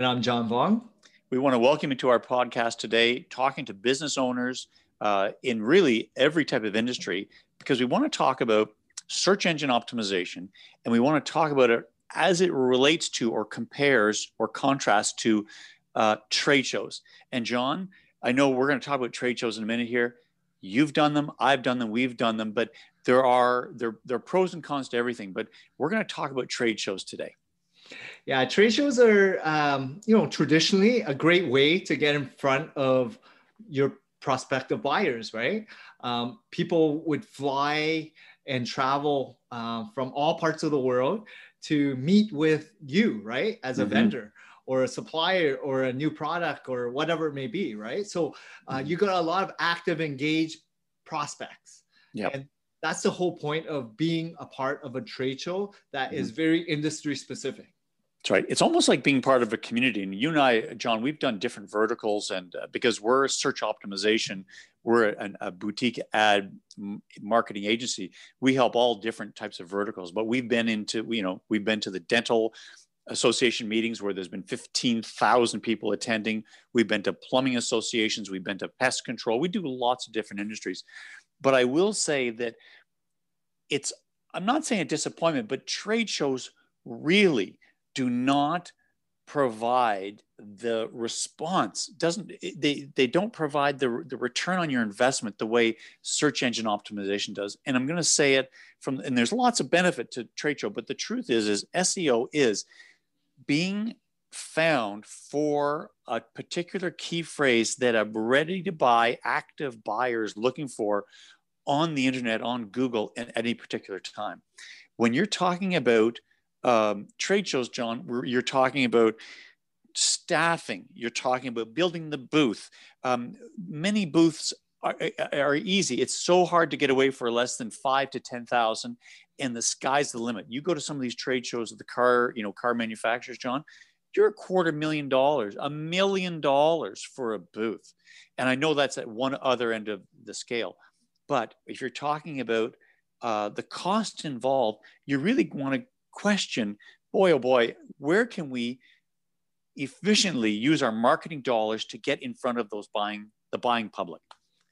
And I'm John Vuong. We want to welcome you to our podcast today, talking to business owners uh, in really every type of industry, because we want to talk about search engine optimization and we want to talk about it as it relates to or compares or contrasts to uh, trade shows. And John, I know we're going to talk about trade shows in a minute here. You've done them, I've done them, we've done them, but there are there, there are pros and cons to everything. But we're going to talk about trade shows today. Yeah, trade shows are, um, you know, traditionally a great way to get in front of your prospective buyers, right? Um, people would fly and travel uh, from all parts of the world to meet with you, right, as a mm-hmm. vendor or a supplier or a new product or whatever it may be, right? So uh, mm-hmm. you got a lot of active, engaged prospects. Yeah. And that's the whole point of being a part of a trade show that mm-hmm. is very industry specific. That's right. It's almost like being part of a community. And you and I, John, we've done different verticals, and uh, because we're a search optimization, we're a, a boutique ad marketing agency. We help all different types of verticals. But we've been into, you know, we've been to the dental association meetings where there's been 15,000 people attending. We've been to plumbing associations. We've been to pest control. We do lots of different industries. But I will say that it's, I'm not saying a disappointment, but trade shows really do not provide the response. Doesn't they they don't provide the, the return on your investment the way search engine optimization does. And i'm going to say it from and there's lots of benefit to trade show but the truth is is seo is being found for a particular key phrase that a ready to buy active buyers looking for on the internet on google at any particular time. When you're talking about um, trade shows, John, you're talking about staffing, you're talking about building the booth. Um, many booths are, are, easy. It's so hard to get away for less than five to 10,000 and the sky's the limit. You go to some of these trade shows of the car, you know, car manufacturers, John, you're a quarter million dollars, a million dollars for a booth. And I know that's at one other end of the scale. But if you're talking about uh, the cost involved, you really want to question boy, oh boy, where can we efficiently use our marketing dollars to get in front of those buying the buying public?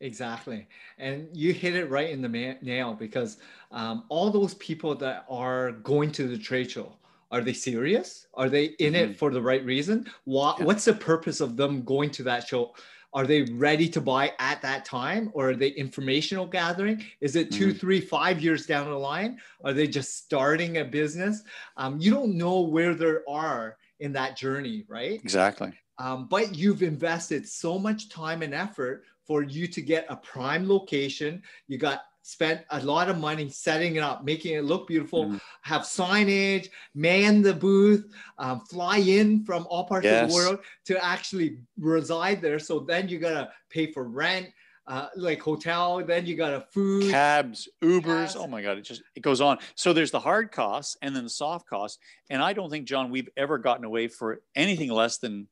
Exactly. And you hit it right in the nail because um, all those people that are going to the trade show, are they serious? Are they in mm-hmm. it for the right reason? What, yeah. What's the purpose of them going to that show? Are they ready to buy at that time or are they informational gathering? Is it 2 mm-hmm. three, five years down the line? Are they just starting a business? Um, you don't know where they are in that journey right? Exactly. Um, but you've invested so much time and effort for you to get a prime location. You got spent a lot of money setting it up, making it look beautiful, mm. have signage, man the booth, um, fly in from all parts yes. of the world to actually reside there. So then you gotta pay for rent, uh, like hotel. Then you got a food, cabs, Ubers. Cabs. Oh my God, it just it goes on. So there's the hard costs and then the soft costs. And I don't think John we've ever gotten away for anything less than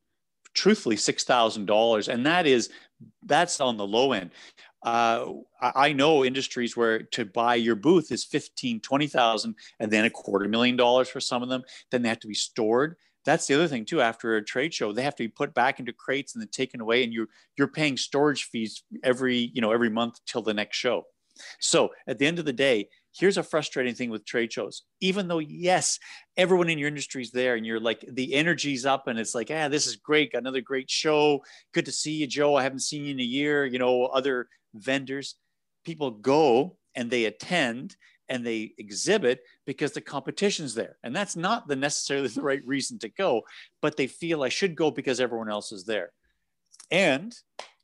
truthfully six thousand dollars, and that is that's on the low end uh, I know industries where to buy your booth is 15, 20,000 and then a quarter million dollars for some of them. Then they have to be stored. That's the other thing too. After a trade show, they have to be put back into crates and then taken away, and you're you're paying storage fees every you know every month till the next show. So at the end of the day, here's a frustrating thing with trade shows. Even though yes, everyone in your industry is there, and you're like the energy's up, and it's like ah, this is great, got another great show. Good to see you, Joe. I haven't seen you in a year. You know, other vendors, people go and they attend and they exhibit because the competition's there. And that's not the necessarily the right reason to go, but they feel I should go because everyone else is there. And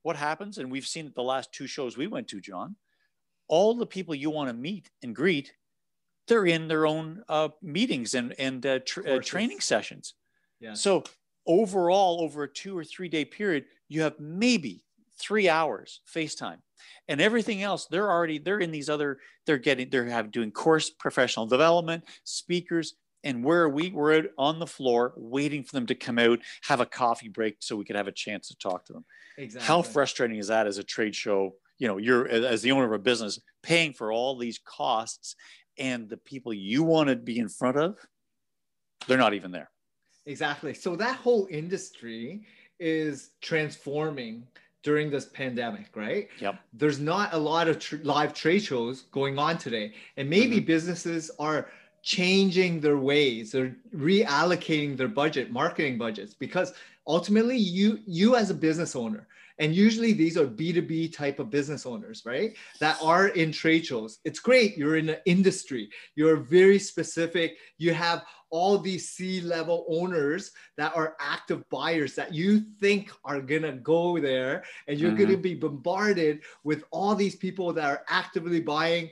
what happens, and we've seen the last two shows we went to, John, all the people you want to meet and greet, they're in their own uh, meetings and, and uh, tra- uh, training sessions. Yeah. So overall over a two or three day period you have maybe three hours facetime and everything else they're already they're in these other they're getting they're have doing course professional development speakers and where are we we're on the floor waiting for them to come out have a coffee break so we could have a chance to talk to them exactly. how frustrating is that as a trade show you know you're as the owner of a business paying for all these costs and the people you want to be in front of they're not even there exactly so that whole industry is transforming during this pandemic, right? Yep. There's not a lot of tr- live trade shows going on today, and maybe mm-hmm. businesses are changing their ways or reallocating their budget, marketing budgets, because ultimately you you as a business owner and usually these are b2b type of business owners right that are in trade shows it's great you're in an industry you're very specific you have all these C level owners that are active buyers that you think are going to go there and you're mm-hmm. going to be bombarded with all these people that are actively buying.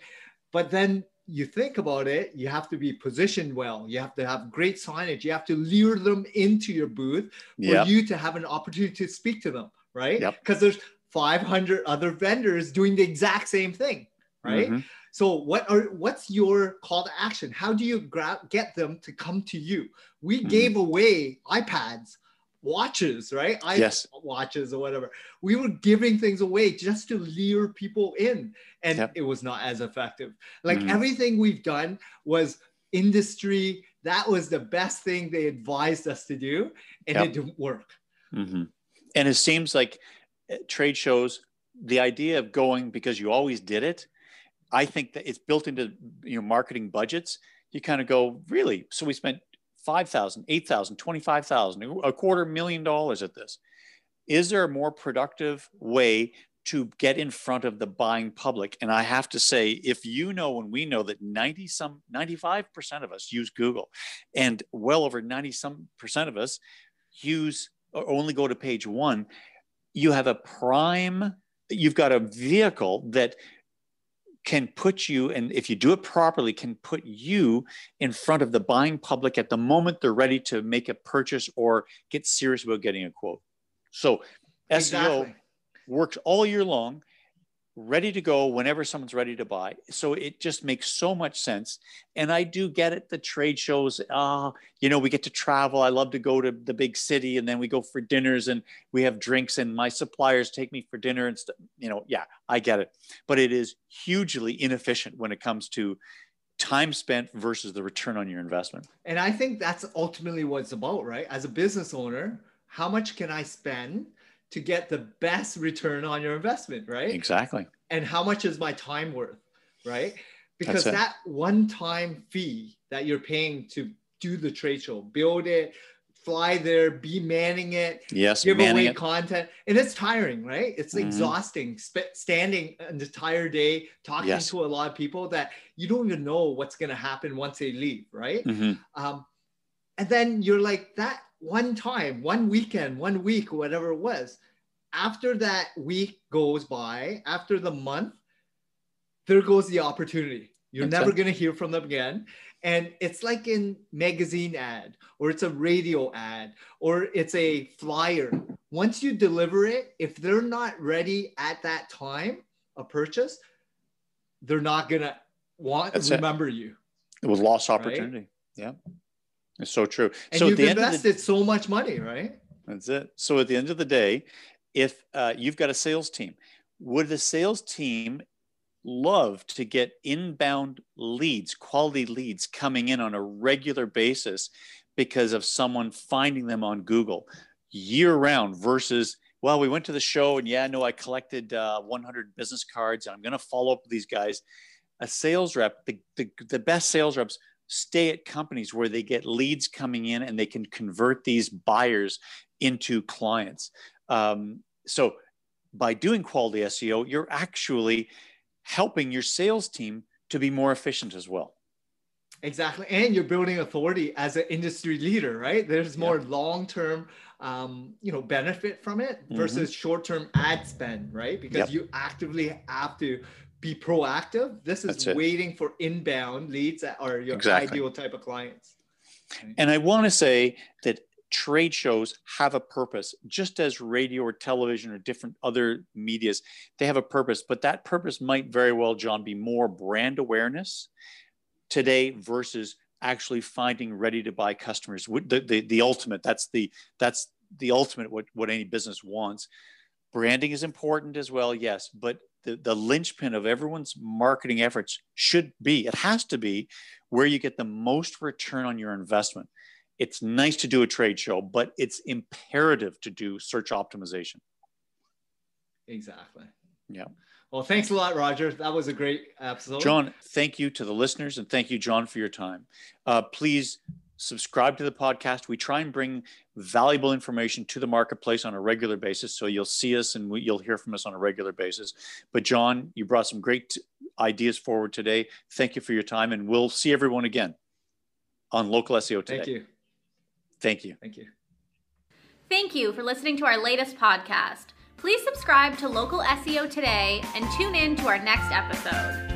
But then you think about it, you have to be positioned well. You have to have great signage. You have to lure them into your booth for yep. you to have an opportunity to speak to them, right? Because yep. there's 500 other vendors doing the exact same thing, right? Mm-hmm. So what are what's your call to action? How do you grab get them to come to you? We mm-hmm. gave away iPads, watches, right? I yes. watches or whatever. We were giving things away just to lure people in, and yep. it was not as effective. Like mm-hmm. everything we've done was industry. That was the best thing they advised us to do, and yep. it didn't work. Mm-hmm. And it seems like eh, trade shows, the idea of going because you always did it I think that it's built into you know marketing budgets. You kind of go, really? So we spent 5,000, 8,000, 25,000, a quarter million dollars at this. Is there a more productive way to get in front of the buying public? And I have to say, if you know and we know that 90 some 95% of us use Google and well over 90 some percent of us use or only go to page one, you have a prime, you've got a vehicle that can put you, and if you do it properly, can put you in front of the buying public at the moment they're ready to make a purchase or get serious about getting a quote. So exactly. SEO works all year long ready to go whenever someone's ready to buy. So it just makes so much sense. And I do get it. The trade shows, ah, you know, we get to travel. I love to go to the big city and then we go for dinners and we have drinks and my suppliers take me for dinner and. You know, yeah, I get it. But it is hugely inefficient when it comes to time spent versus the return on your investment. And I think that's ultimately what it's about, right? As a business owner, how much can I spend to get the best return on your investment, right? Exactly. And how much is my time worth, right? Because that one time fee that you're paying to do the trade show, build it, fly there, be manning it, yes, give away it. content, and it's tiring, right? It's mm-hmm. exhausting. Sp- standing an entire day talking yes. to a lot of people that you don't even know what's going to happen once they leave, right? Mm-hmm. Um, and then you're like that one time, one weekend, one week, whatever it was. After that week goes by, after the month, there goes the opportunity. You're never going to hear from them again. And it's like in magazine ad, or it's a radio ad, or it's a flyer. Once you deliver it, if they're not ready at that time, a purchase, they're not going to want to remember it. you. It was lost opportunity. Right? Yeah. It's so true. And so you've invested the, so much money, right? That's it. So at the end of the day, if uh, you've got a sales team, would the sales team love to get inbound leads, quality leads coming in on a regular basis because of someone finding them on Google year round versus, well, we went to the show and yeah, no, I collected uh, 100 business cards and I'm going to follow up with these guys. A sales rep, the, the, the best sales reps stay at companies where they get leads coming in and they can convert these buyers into clients. Um, so by doing quality SEO, you're actually helping your sales team to be more efficient as well. Exactly. And you're building authority as an industry leader, right? There's more yeah. long-term um, you know, benefit from it versus mm-hmm. short-term ad spend, right? Because yep. you actively have to be proactive. This is waiting for inbound leads that are your exactly. ideal type of clients. And I want to say that trade shows have a purpose, just as radio or television or different other medias, they have a purpose. But that purpose might very well, John, be more brand awareness today versus actually finding ready to buy customers. The, the, the ultimate, that's the that's the ultimate what, what any business wants. Branding is important as well, yes, but the, the linchpin of everyone's marketing efforts should be, it has to be where you get the most return on your investment it's nice to do a trade show, but it's imperative to do search optimization. Exactly. Yeah. Well, thanks a lot, Roger. That was a great episode. John, thank you to the listeners and thank you, John, for your time. Uh, please subscribe to the podcast. We try and bring valuable information to the marketplace on a regular basis. So you'll see us and we, you'll hear from us on a regular basis. But, John, you brought some great ideas forward today. Thank you for your time, and we'll see everyone again on Local SEO today. Thank you. Thank you. Thank you. Thank you for listening to our latest podcast. Please subscribe to Local SEO today and tune in to our next episode.